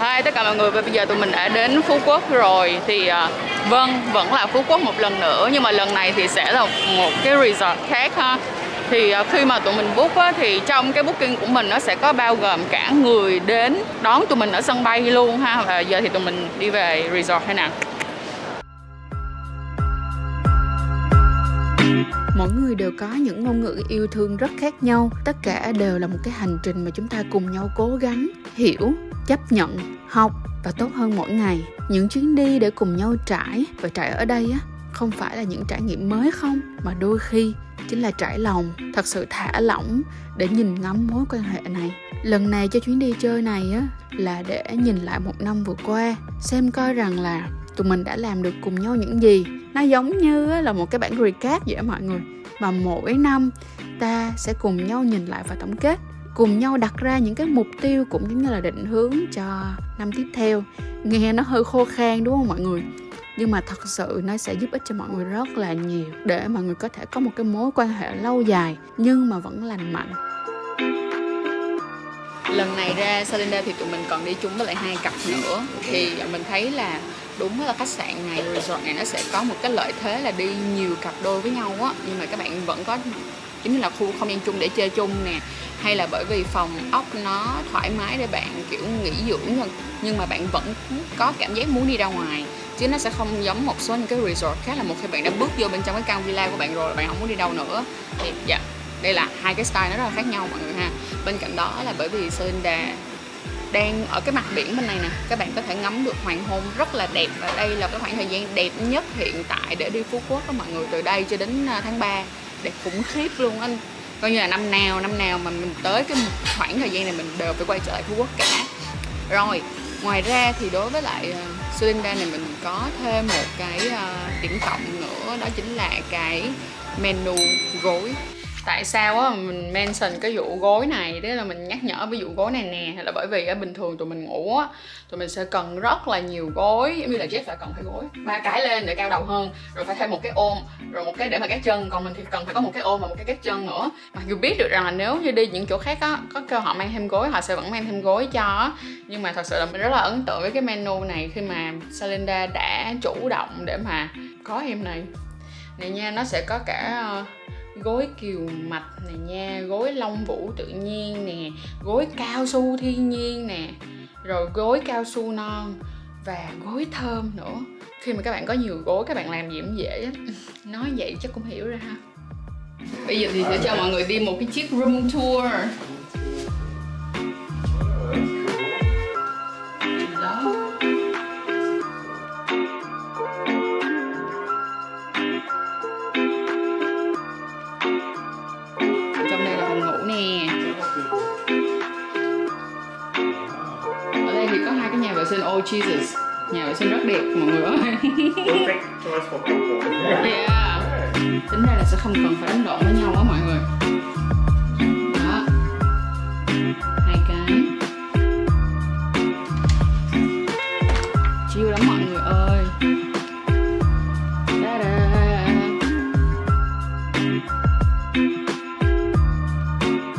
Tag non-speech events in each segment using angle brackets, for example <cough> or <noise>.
Hi tất cả mọi người. Và bây giờ tụi mình đã đến Phú Quốc rồi. Thì uh, vâng vẫn là Phú Quốc một lần nữa. Nhưng mà lần này thì sẽ là một cái resort khác ha. Thì uh, khi mà tụi mình book á, thì trong cái booking của mình nó sẽ có bao gồm cả người đến đón tụi mình ở sân bay luôn ha. Và giờ thì tụi mình đi về resort hay nào? Mỗi người đều có những ngôn ngữ yêu thương rất khác nhau. Tất cả đều là một cái hành trình mà chúng ta cùng nhau cố gắng hiểu, chấp nhận, học và tốt hơn mỗi ngày. Những chuyến đi để cùng nhau trải và trải ở đây á, không phải là những trải nghiệm mới không, mà đôi khi chính là trải lòng, thật sự thả lỏng để nhìn ngắm mối quan hệ này. Lần này cho chuyến đi chơi này á, là để nhìn lại một năm vừa qua, xem coi rằng là tụi mình đã làm được cùng nhau những gì. Nó giống như là một cái bản recap vậy mọi người. Mà mỗi năm ta sẽ cùng nhau nhìn lại và tổng kết, cùng nhau đặt ra những cái mục tiêu cũng giống như là định hướng cho năm tiếp theo. Nghe nó hơi khô khan đúng không mọi người? Nhưng mà thật sự nó sẽ giúp ích cho mọi người rất là nhiều để mọi người có thể có một cái mối quan hệ lâu dài, nhưng mà vẫn lành mạnh. Lần này ra Salinda thì tụi mình còn đi chung với lại hai cặp nữa. Thì mình thấy là đúng là khách sạn này, resort này nó sẽ có một cái lợi thế là đi nhiều cặp đôi với nhau á. Nhưng mà các bạn vẫn có, giống như là khu không gian chung để chơi chung nè. Hay là bởi vì phòng ốc nó thoải mái để bạn, kiểu, nghỉ dưỡng nhưng mà bạn vẫn có cảm giác muốn đi ra ngoài. Chứ nó sẽ không giống một số những cái resort khác là một khi bạn đã bước vô bên trong cái căn villa của bạn rồi, bạn không muốn đi đâu nữa. Thì dạ đây là hai cái style nó rất là khác nhau, mọi người ha. Bên cạnh đó là bởi vì Selinda đang ở cái mặt biển bên này nè. Các bạn có thể ngắm được hoàng hôn rất là đẹp và đây là cái khoảng thời gian đẹp nhất hiện tại để đi Phú Quốc đó mọi người từ đây cho đến à, tháng 3 đẹp khủng khiếp luôn anh. Coi như là năm nào năm nào mà mình tới cái khoảng thời gian này mình đều phải quay trở lại Phú Quốc cả. Rồi ngoài ra thì đối với lại uh, này mình có thêm một cái à, điểm cộng nữa đó chính là cái menu gối tại sao á, mình mention cái vụ gối này đấy là mình nhắc nhở ví dụ gối này nè, là bởi vì á, bình thường tụi mình ngủ á, tụi mình sẽ cần rất là nhiều gối, giống như là Jeff phải cần phải gối ba cái lên để cao đầu hơn, rồi phải thêm một cái ôm, rồi một cái để mà cái chân, còn mình thì cần phải có một cái ôm và một cái cái chân nữa. Mặc dù biết được rằng là nếu như đi những chỗ khác á, có cơ họ mang thêm gối, họ sẽ vẫn mang thêm gối cho nhưng mà thật sự là mình rất là ấn tượng với cái menu này khi mà Salinda đã chủ động để mà có em này. Này nha, nó sẽ có cả ờ, gối kiều mạch này nha, gối lông vũ tự nhiên nè, gối cao su thiên nhiên nè, rồi gối cao su non và gối thơm nữa. Khi mà các bạn có nhiều gối, các bạn làm gì cũng dễ. Á <laughs> nói vậy chắc cũng hiểu ra ha. Bây giờ thì sẽ cho mọi người đi một cái chiếc room tour. Oh Jesus. Nhà vệ sinh rất đẹp mọi người ơi. Yeah. Tính ra là sẽ không cần phải đánh lộn với nhau á mọi người. Đó. Hai cái. Chiêu lắm mọi người ơi.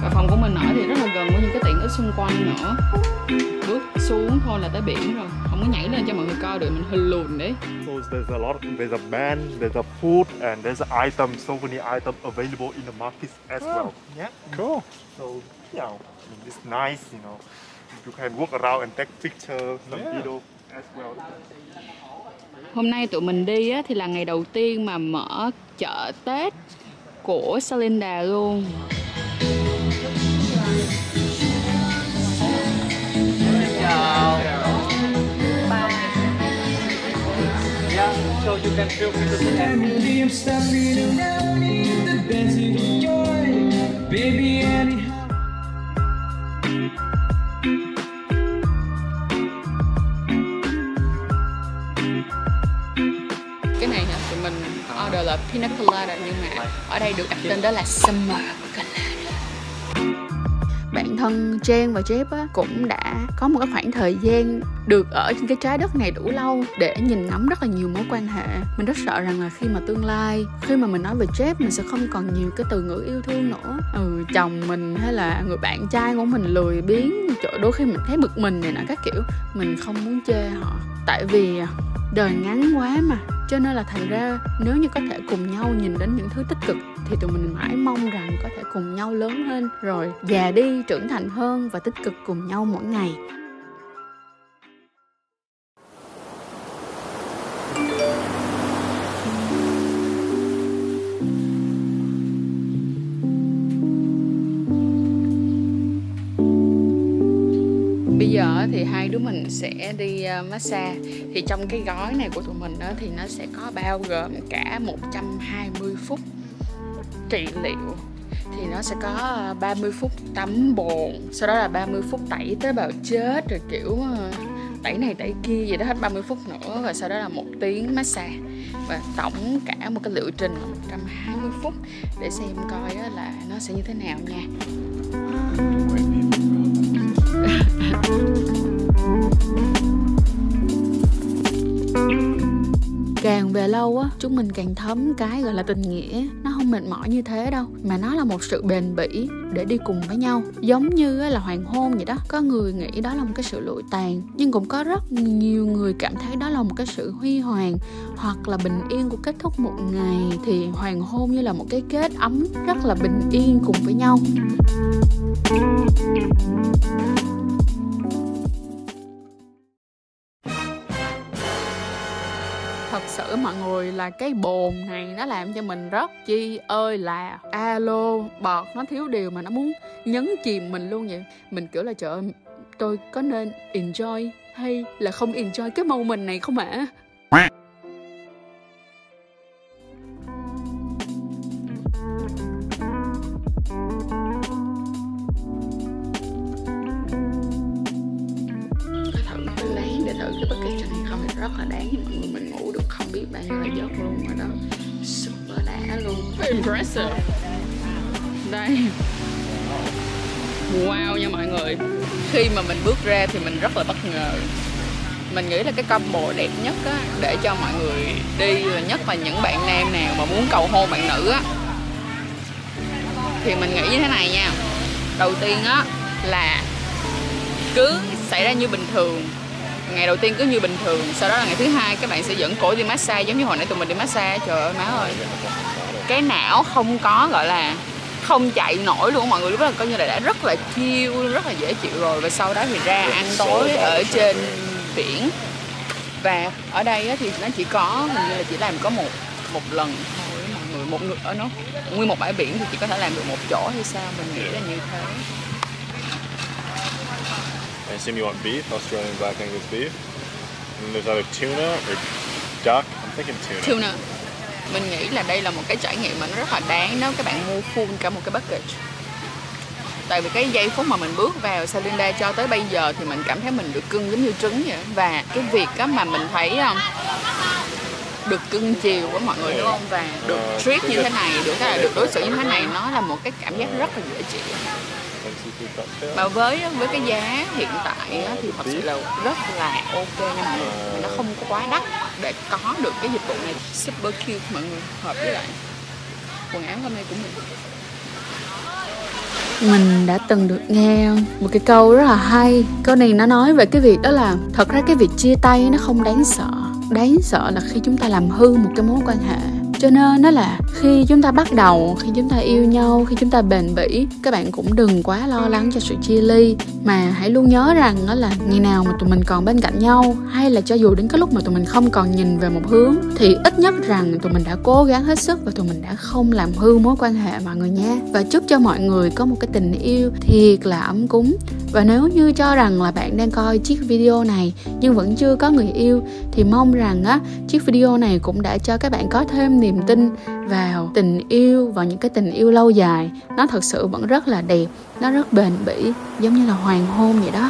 Và phòng của mình ở thì rất là gần với những cái tiện ích xung quanh nữa xuống thôi là tới biển rồi. Không có nhảy lên cho mọi người coi được mình hơi lùn đấy. So there's a lot there's a band there's a food and there's a item so many items available in the market as oh. well yeah cool. So you know it's nice you know. You can walk around and take picture some yeah. video as well. Hôm nay tụi mình đi á, thì là ngày đầu tiên mà mở chợ Tết của Salinda luôn you can feel free I'm stepping around in the dancing joy, baby, anyhow. cái này hả tụi mình order là pina colada nhưng mà ở đây được đặt tên đó là summer bản thân Jen và Jeff á, cũng đã có một cái khoảng thời gian được ở trên cái trái đất này đủ lâu để nhìn ngắm rất là nhiều mối quan hệ. Mình rất sợ rằng là khi mà tương lai khi mà mình nói về Jeff mình sẽ không còn nhiều cái từ ngữ yêu thương nữa. Ừ chồng mình hay là người bạn trai của mình lười biếng chỗ đôi khi mình thấy bực mình này nọ các kiểu mình không muốn chê họ. Tại vì đời ngắn quá mà cho nên là thành ra nếu như có thể cùng nhau nhìn đến những thứ tích cực thì tụi mình mãi mong rằng có thể cùng nhau lớn hơn rồi già đi, trưởng thành hơn và tích cực cùng nhau mỗi ngày. Giờ thì hai đứa mình sẽ đi ờ, massage. Thì trong cái gói này của tụi mình đó thì nó sẽ có bao gồm cả 120 phút trị liệu. Thì nó sẽ có ờ, 30 phút tắm bồn, sau đó là 30 phút tẩy tế bào chết rồi kiểu ờ, tẩy này tẩy kia gì đó, hết 30 phút nữa, và sau đó là một tiếng massage. Và tổng cả một cái liệu trình 120 phút. Để xem coi là nó sẽ như thế nào nha. Lâu á, chúng mình càng thấm cái gọi là tình nghĩa, nó không mệt mỏi như thế đâu. Mà nó là một sự bền bỉ để đi cùng với nhau. Giống như là hoàng hôn vậy đó, có người nghĩ đó là một cái sự lụi tàn, nhưng cũng có rất nhiều người cảm thấy đó là một cái sự huy hoàng hoặc là bình yên của kết thúc một ngày. Thì hoàng hôn như là một cái kết ấm rất là bình yên cùng với nhau. Sự mọi người là cái bồn này nó làm cho mình rất chi ơi là alo, bọt, nó thiếu điều mà nó muốn nhấn chìm mình luôn vậy mình kiểu là, trời ơi, tôi có nên enjoy hay là không enjoy cái moment này không ạ à? rất là đáng mọi người mình ngủ này không thì rất là đáng nhiêu là giấc luôn rồi đó. Super đã luôn. Impressive. Đây. Wow nha mọi người. Khi mà mình bước ra thì mình rất là bất ngờ. Mình nghĩ là cái combo đẹp nhất á để cho mọi người đi nhất là những bạn nam nào mà muốn cầu hôn bạn nữ á. Thì mình nghĩ như thế này nha. Đầu tiên á là cứ xảy ra như bình thường ngày đầu tiên cứ như bình thường sau đó là ngày thứ hai các bạn sẽ dẫn cổ đi massage giống như hồi nãy tụi mình đi massage. Trời ơi má ơi. Cái não không có gọi là không chạy nổi luôn mọi người. Lúc đó là coi như là đã rất là chiêu rất là dễ chịu rồi. Và sau đó thì ra ăn tối ở trên biển. Và ở đây thì nó chỉ có hình như là chỉ làm có một một lần thôi mọi người. Một người ở nó nguyên một bãi biển thì chỉ có thể làm được một chỗ hay sao? Mình nghĩ là như thế I assume you want beef, Australian black Angus beef. And there's either tuna or duck. I'm thinking tuna. Tuna. Mình nghĩ là đây là một cái trải nghiệm mà nó rất là đáng nếu các bạn mua full cả một cái package. Tại vì cái giây phút mà mình bước vào Salinda cho tới bây giờ thì mình cảm thấy mình được cưng giống như trứng vậy. Và cái việc đó mà mình thấy không? được cưng chiều của mọi người đúng không và được treat như thế này được là được đối xử như thế này nó là một cái cảm giác rất là dễ chịu mà với với cái giá hiện tại thì thật sự là rất là ok nha mọi người. Nó không có quá đắt để có được cái dịch vụ này. Super cute, mọi người. Hợp với lại quần áo hôm nay của mình. Mình đã từng được nghe một cái câu rất là hay. Câu này nó nói về cái việc đó là thật ra cái việc chia tay nó không đáng sợ. Đáng sợ là khi chúng ta làm hư một cái mối quan hệ cho nên đó là khi chúng ta bắt đầu, khi chúng ta yêu nhau, khi chúng ta bền bỉ, các bạn cũng đừng quá lo lắng cho sự chia ly. Mà hãy luôn nhớ rằng đó là ngày nào mà tụi mình còn bên cạnh nhau, hay là cho dù đến cái lúc mà tụi mình không còn nhìn về một hướng, thì ít nhất rằng tụi mình đã cố gắng hết sức và tụi mình đã không làm hư mối quan hệ mọi người nha. Và chúc cho mọi người có một cái tình yêu thiệt là ấm cúng. Và nếu như cho rằng là bạn đang coi chiếc video này nhưng vẫn chưa có người yêu, thì mong rằng á, chiếc video này cũng đã cho các bạn có thêm niềm niềm tin vào tình yêu, vào những cái tình yêu lâu dài. Nó thật sự vẫn rất là đẹp, nó rất bền bỉ, giống như là hoàng hôn vậy đó.